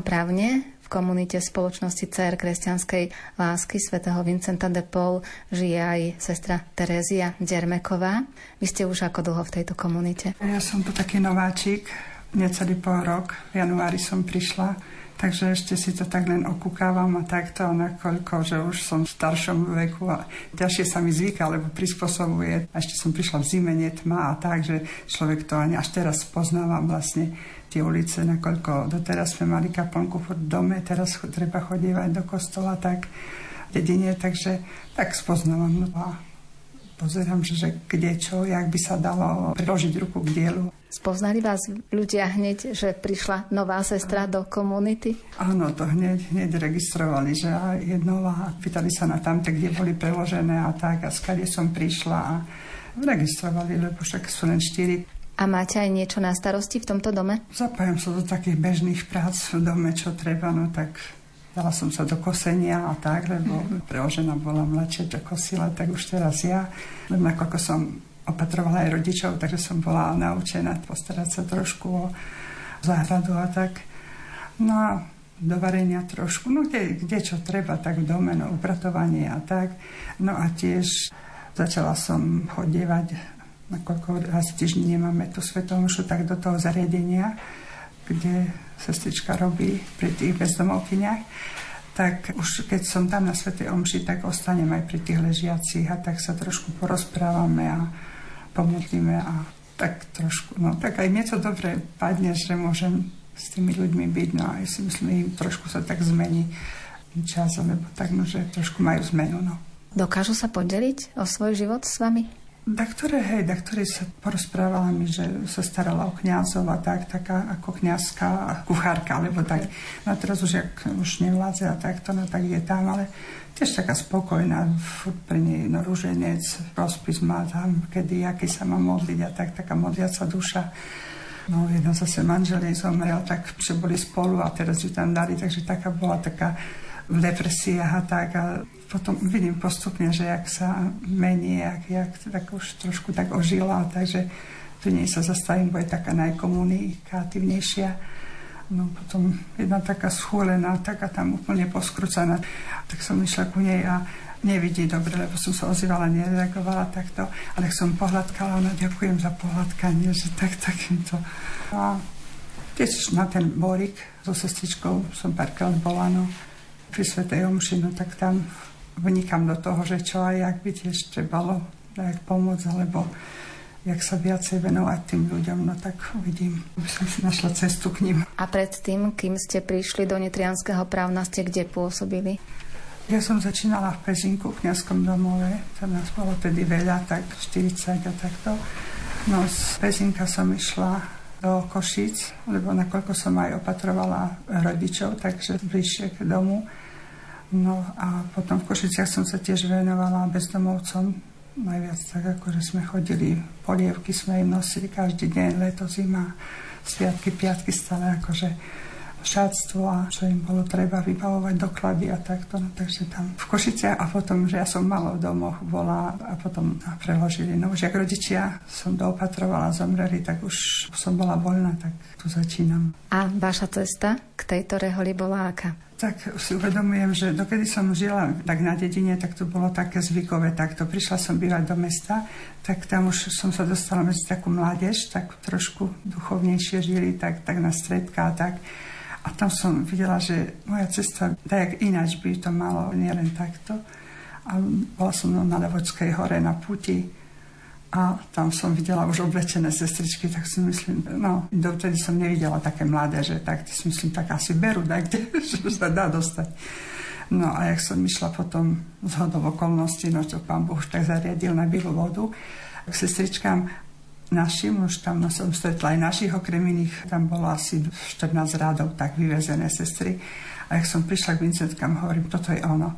Nitrianskom právne v komunite spoločnosti CR kresťanskej lásky svätého Vincenta de Paul žije aj sestra Terézia Dermeková. Vy ste už ako dlho v tejto komunite? Ja som tu taký nováčik, necelý pol rok. V januári som prišla, takže ešte si to tak len okúkávam a takto, nakoľko, že už som v staršom veku a ťažšie sa mi zvyká, lebo prispôsobuje. A ešte som prišla v zime, netma a tak, že človek to ani až teraz poznávam vlastne tie ulice, nakoľko doteraz sme mali kaplnku v dome, teraz treba chodívať do kostola tak dedine, takže tak spoznávam. No a pozerám, že, kde čo, jak by sa dalo priložiť ruku k dielu. Spoznali vás ľudia hneď, že prišla nová sestra do komunity? Áno, to hneď, hneď registrovali, že a jednova, pýtali sa na tamte, kde boli preložené a tak, a skade som prišla a registrovali, lebo však sú len štyri. A máte aj niečo na starosti v tomto dome? Zapájam sa do takých bežných prác v dome, čo treba, no tak dala som sa do kosenia a tak, lebo preložená bola mladšia, čo kosila, tak už teraz ja, lebo nakoľko som opatrovala aj rodičov, takže som bola naučená postarať sa trošku o záhradu a tak. No a do varenia trošku, no kde, kde čo treba, tak v dome, no upratovanie a tak. No a tiež začala som chodievať, nakoľko raz týždni nemáme tú svetomšu, tak do toho zariadenia, kde sestrička robí pri tých bezdomovkyniach, tak už keď som tam na Svetej Omši, tak ostanem aj pri tých ležiacich a tak sa trošku porozprávame a pomodlíme a tak trošku, no tak aj mne to dobre padne, že môžem s tými ľuďmi byť, no a ja si myslím, trošku sa tak zmení čas, lebo tak, no, že trošku majú zmenu, no. Dokážu sa podeliť o svoj život s vami? Da ktoré, hej, da ktoré sa porozprávala mi, že sa starala o kniazov a tak, taká ako kniazka a kuchárka, alebo tak. No teraz už, jak už nevládze a takto, no tak je tam, ale tiež taká spokojná, pri nej no, rúženec, rozpis má tam, kedy, aký sa má modliť a tak, taká modliaca duša. No, jeden zase manžel jej zomrel, tak že boli spolu a teraz ju tam dali, takže taká bola taká v depresiách a tak. A potom vidím postupne, že jak sa mení, jak, jak tak už trošku tak ožila, takže tu nej sa zastavím, bude taká najkomunikatívnejšia. No potom jedna taká schúlená, taká tam úplne poskrúcaná, tak som išla ku nej a nevidí dobre, lebo som sa ozývala, nereagovala takto, ale som pohľadkala, ona ďakujem za pohľadkanie, že tak takýmto. A tiež na ten borik so sestričkou som párkrát bola, no, pri Svetej Omši, no tak tam vnikam do toho, že čo a jak by tiež trebalo jak pomôcť, alebo jak sa viacej venovať tým ľuďom, no tak uvidím, aby som si našla cestu k ním. A predtým, kým ste prišli do Nitrianského právna, ste kde pôsobili? Ja som začínala v Pezinku, v kniazskom domove, tam nás bolo tedy veľa, tak 40 a takto. No z Pezinka som išla do Košíc, lebo nakoľko som aj opatrovala rodičov, takže bližšie k domu No a potom v Košiciach som sa tiež venovala bezdomovcom. Najviac tak, ako že sme chodili, polievky sme im nosili každý deň, leto, zima, sviatky, piatky stále akože šatstvo a čo im bolo treba vybavovať doklady a takto. No, takže tam v Košiciach a potom, že ja som malo v domoch bola a potom preložili. No už jak rodičia som doopatrovala, zomreli, tak už som bola voľná, tak tu začínam. A vaša cesta k tejto reholi bola aká? Tak si uvedomujem, že dokedy som žila tak na dedine, tak to bolo také zvykové takto. Prišla som bývať do mesta, tak tam už som sa dostala medzi takú mládež, tak trošku duchovnejšie žili, tak, tak na stredka a tak. A tam som videla, že moja cesta, tak ináč by to malo, nielen takto. A bola som na Levočskej hore na puti a tam som videla už oblečené sestričky, tak si myslím, no, dovtedy som nevidela také mladé, že tak si myslím, tak asi berú, tak, kde, že sa dá dostať. No a jak som išla potom z hodov okolností, no čo pán Boh už tak zariadil na bielú vodu, k sestričkám našim, už tam no, som stretla aj našich okrem iných, tam bolo asi 14 rádov tak vyvezené sestry. A jak som prišla k Vincentkám, hovorím, toto je ono.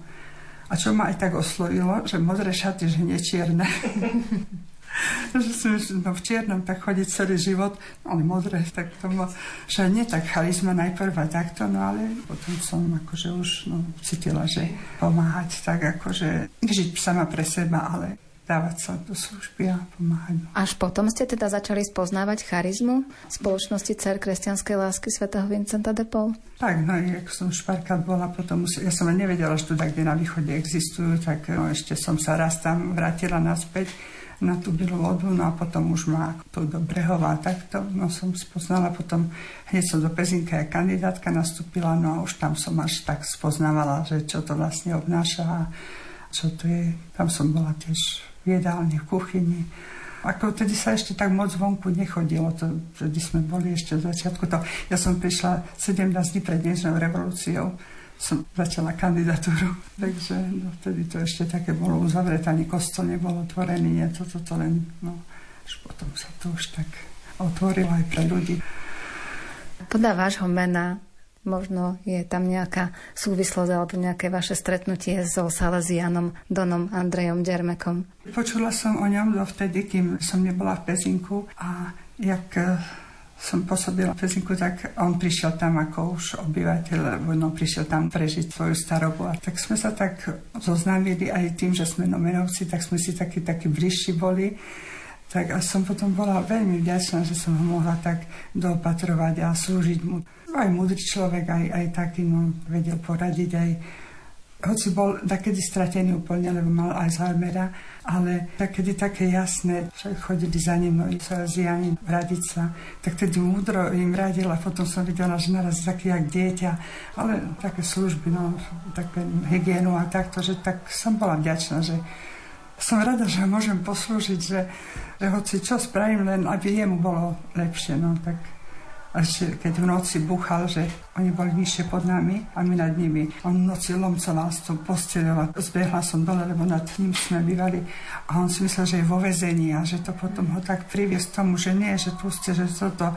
A čo ma aj tak oslovilo, že modré šaty, že nečierne. že som no, v čiernom tak chodiť celý život, ale modré, tak to bolo, že nie tak charizma najprv a takto, no ale potom som akože už no, cítila, že pomáhať tak akože žiť sama pre seba, ale dávať sa do služby a pomáhať. Až potom ste teda začali spoznávať charizmu spoločnosti Cer kresťanskej lásky svätého Vincenta de Paul? Tak, no ako som šparkát bola, potom ja som nevedela, že tu kde na východe existujú, tak no, ešte som sa raz tam vrátila naspäť na tú bielú vodu, no a potom už ma tu do Brehova takto, no som spoznala potom, hneď som do Pezinka aj kandidátka nastúpila, no a už tam som až tak spoznávala, že čo to vlastne obnáša a čo to je. Tam som bola tiež v jedálni, v kuchyni. Ako vtedy sa ešte tak moc vonku nechodilo, to, vtedy sme boli ešte v začiatku. To, ja som prišla 17 dní pred dnešnou revolúciou, som začala kandidatúru. Takže no, vtedy to ešte také bolo uzavreté, ani kostol nebol otvorený, nie toto to len, no, až potom sa to už tak otvorilo aj pre ľudí. Podľa vášho mena možno je tam nejaká súvislosť alebo nejaké vaše stretnutie so Salesianom Donom Andrejom Dermekom. Počula som o ňom dovtedy, kým som nebola v Pezinku a jak som pôsobila v Pezinku, tak on prišiel tam ako už obyvateľ, no, prišiel tam prežiť svoju starobu. A tak sme sa tak zoznámili aj tým, že sme nomenovci, tak sme si takí, takí bližší boli. Tak a som potom bola veľmi vďačná, že som ho mohla tak doopatrovať a slúžiť mu. Aj múdry človek, aj, aj taký, no, vedel poradiť, aj hoci bol takedy stratený úplne, lebo mal Alzheimera, ale takedy také jasné, že chodili za ním Salesiani radiť sa, tak tedy múdro im radila, potom som videla, že naraz taký jak dieťa, ale také služby, no, také hygienu a takto, že tak som bola vďačná, že som rada, že môžem poslúžiť, že, že hoci čo spravím, len aby jemu bolo lepšie, no tak až keď v noci buchal, že oni boli nižšie pod nami a my nad nimi. On v noci lomcoval s tou posteľou a zbehla som dole, lebo nad ním sme bývali a on si myslel, že je vo vezení a že to potom ho tak priviesť tomu, že nie, že puste, že toto.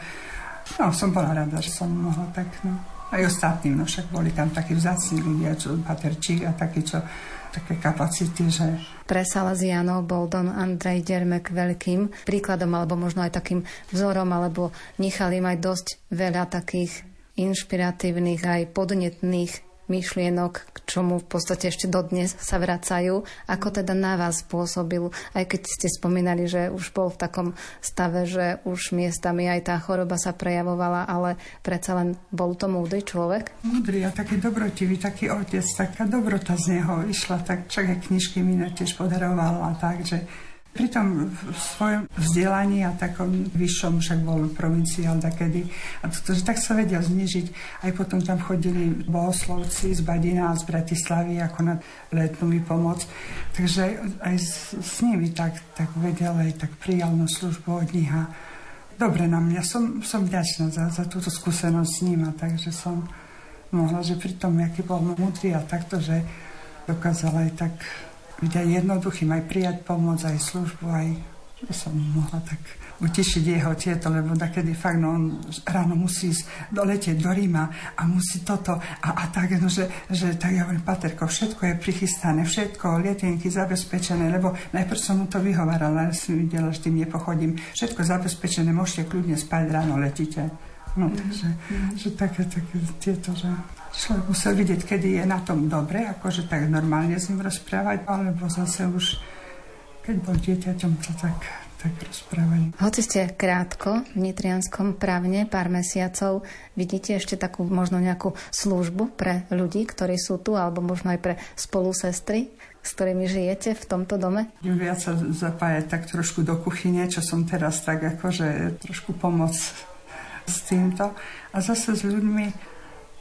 No, som bola rada, že som mohla tak, no. Aj ostatní, no však boli tam takí vzácni ľudia, čo Paterčík a takí, čo také kapacity, že... Pre Salazianov bol Don Andrej Dermek veľkým príkladom, alebo možno aj takým vzorom, alebo nechali mať dosť veľa takých inšpiratívnych aj podnetných myšlienok, k čomu v podstate ešte dodnes sa vracajú. Ako teda na vás pôsobil, aj keď ste spomínali, že už bol v takom stave, že už miestami aj tá choroba sa prejavovala, ale predsa len bol to múdry človek? Múdry a taký dobrotivý, taký otec, taká dobrota z neho išla, tak aj knižky mi tiež podarovala, tak, že pri tom v svojom vzdelaní a takom vyššom, však bol provinciál takedy, a to, že tak sa vedel znižiť. Aj potom tam chodili bohoslovci z Badina a z Bratislavy ako na letnú pomoc. Takže aj s, s nimi tak, tak vedel, aj tak prijal na službu od nich a dobre na mňa. Som, som vďačná za, za túto skúsenosť s ním a takže som mohla, že pri tom, aký bol múdry a takto, že dokázala aj tak aj jednoduchým, aj prijať pomoc, aj službu, aj že som mohla tak utišiť jeho tieto, lebo takedy fakt, no on ráno musí ísť doletieť do Ríma a musí toto a, a tak, no, že, že tak ja hovorím, Paterko, všetko je prichystané, všetko, lietenky zabezpečené, lebo najprv som mu to vyhovárala, ale som videla, že tým nepochodím, všetko zabezpečené, môžete kľudne spať, ráno letíte. No, takže, mm-hmm. že také, také tieto, že človek musel vidieť, kedy je na tom dobre, akože tak normálne s ním rozprávať, alebo zase už, keď bol dieťaťom, to tak, tak. Hoci ste krátko v Nitrianskom právne, pár mesiacov, vidíte ešte takú možno nejakú službu pre ľudí, ktorí sú tu, alebo možno aj pre spolusestry, s ktorými žijete v tomto dome? Budem viac sa zapájať tak trošku do kuchyne, čo som teraz tak akože trošku pomoc s týmto. A zase s ľuďmi,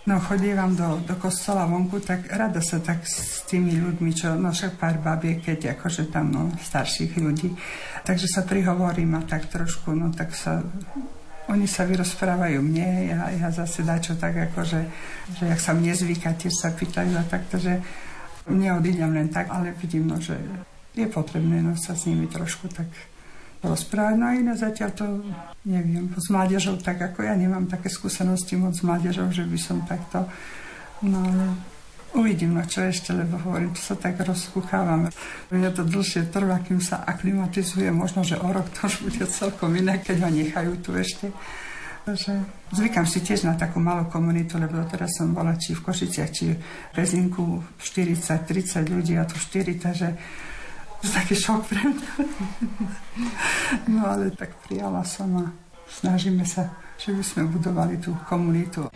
No chodívam do, do kostola vonku, tak rada sa tak s tými ľuďmi, čo, no však pár babiek, keď akože tam, no, starších ľudí. Takže sa prihovorím a tak trošku, no tak sa oni sa vyrozprávajú mne, ja, ja zase dačo tak akože, že jak sa mne zvyká, tiež sa pýtajú a takto, že neodídem len tak, ale vidím, no, že je potrebné no, sa s nimi trošku tak rozprávať. No zatiaľ to neviem. S mládežou tak ako ja nemám také skúsenosti moc s mládežou, že by som takto... No uvidím, no čo ešte, lebo hovorím, čo sa tak rozkúchávam. Mne to dlhšie trvá, kým sa aklimatizuje. Možno, že o rok to už bude celkom iné, keď ho nechajú tu ešte. Takže zvykam si tiež na takú malú komunitu, lebo teraz som bola či v Košiciach, či v Rezinku 40-30 ľudí a tu 4, takže taký šok pre mňa. No ale tak prijala som a snažíme sa, že by sme budovali tú komunitu.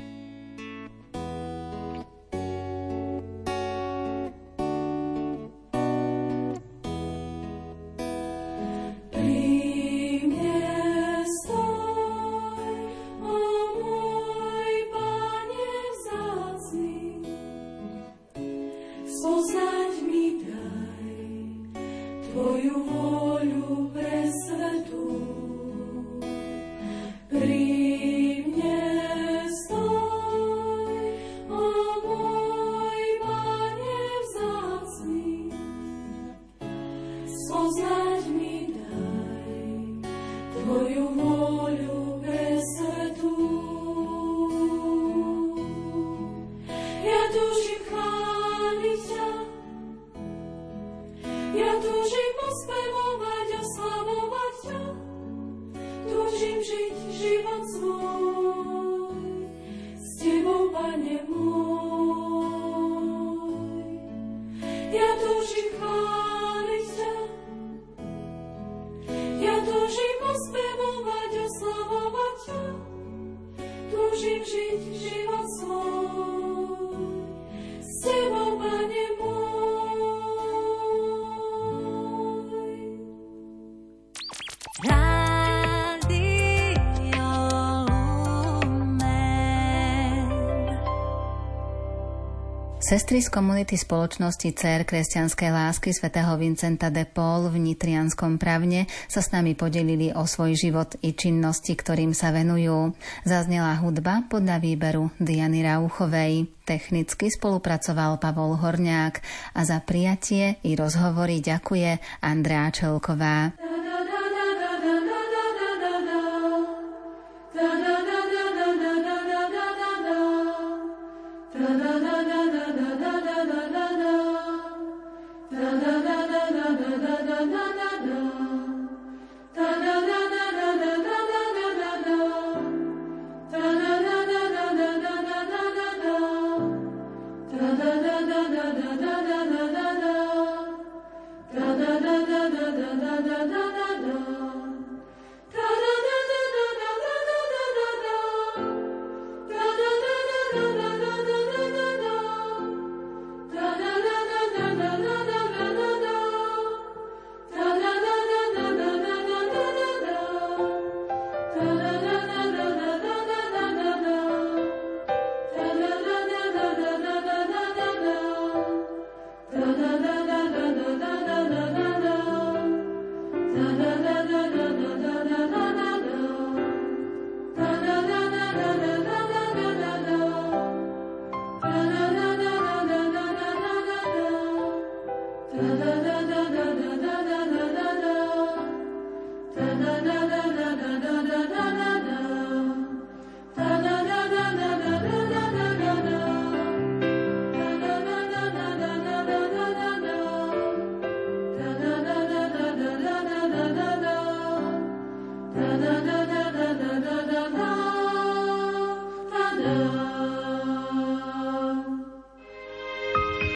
Sestry z komunity spoločnosti CER kresťanskej lásky svätého Vincenta de Paul v Nitrianskom pravne sa s nami podelili o svoj život i činnosti, ktorým sa venujú. Zaznela hudba podľa výberu Diany Rauchovej. Technicky spolupracoval Pavol Horňák a za prijatie i rozhovory ďakuje Andrea Čelková.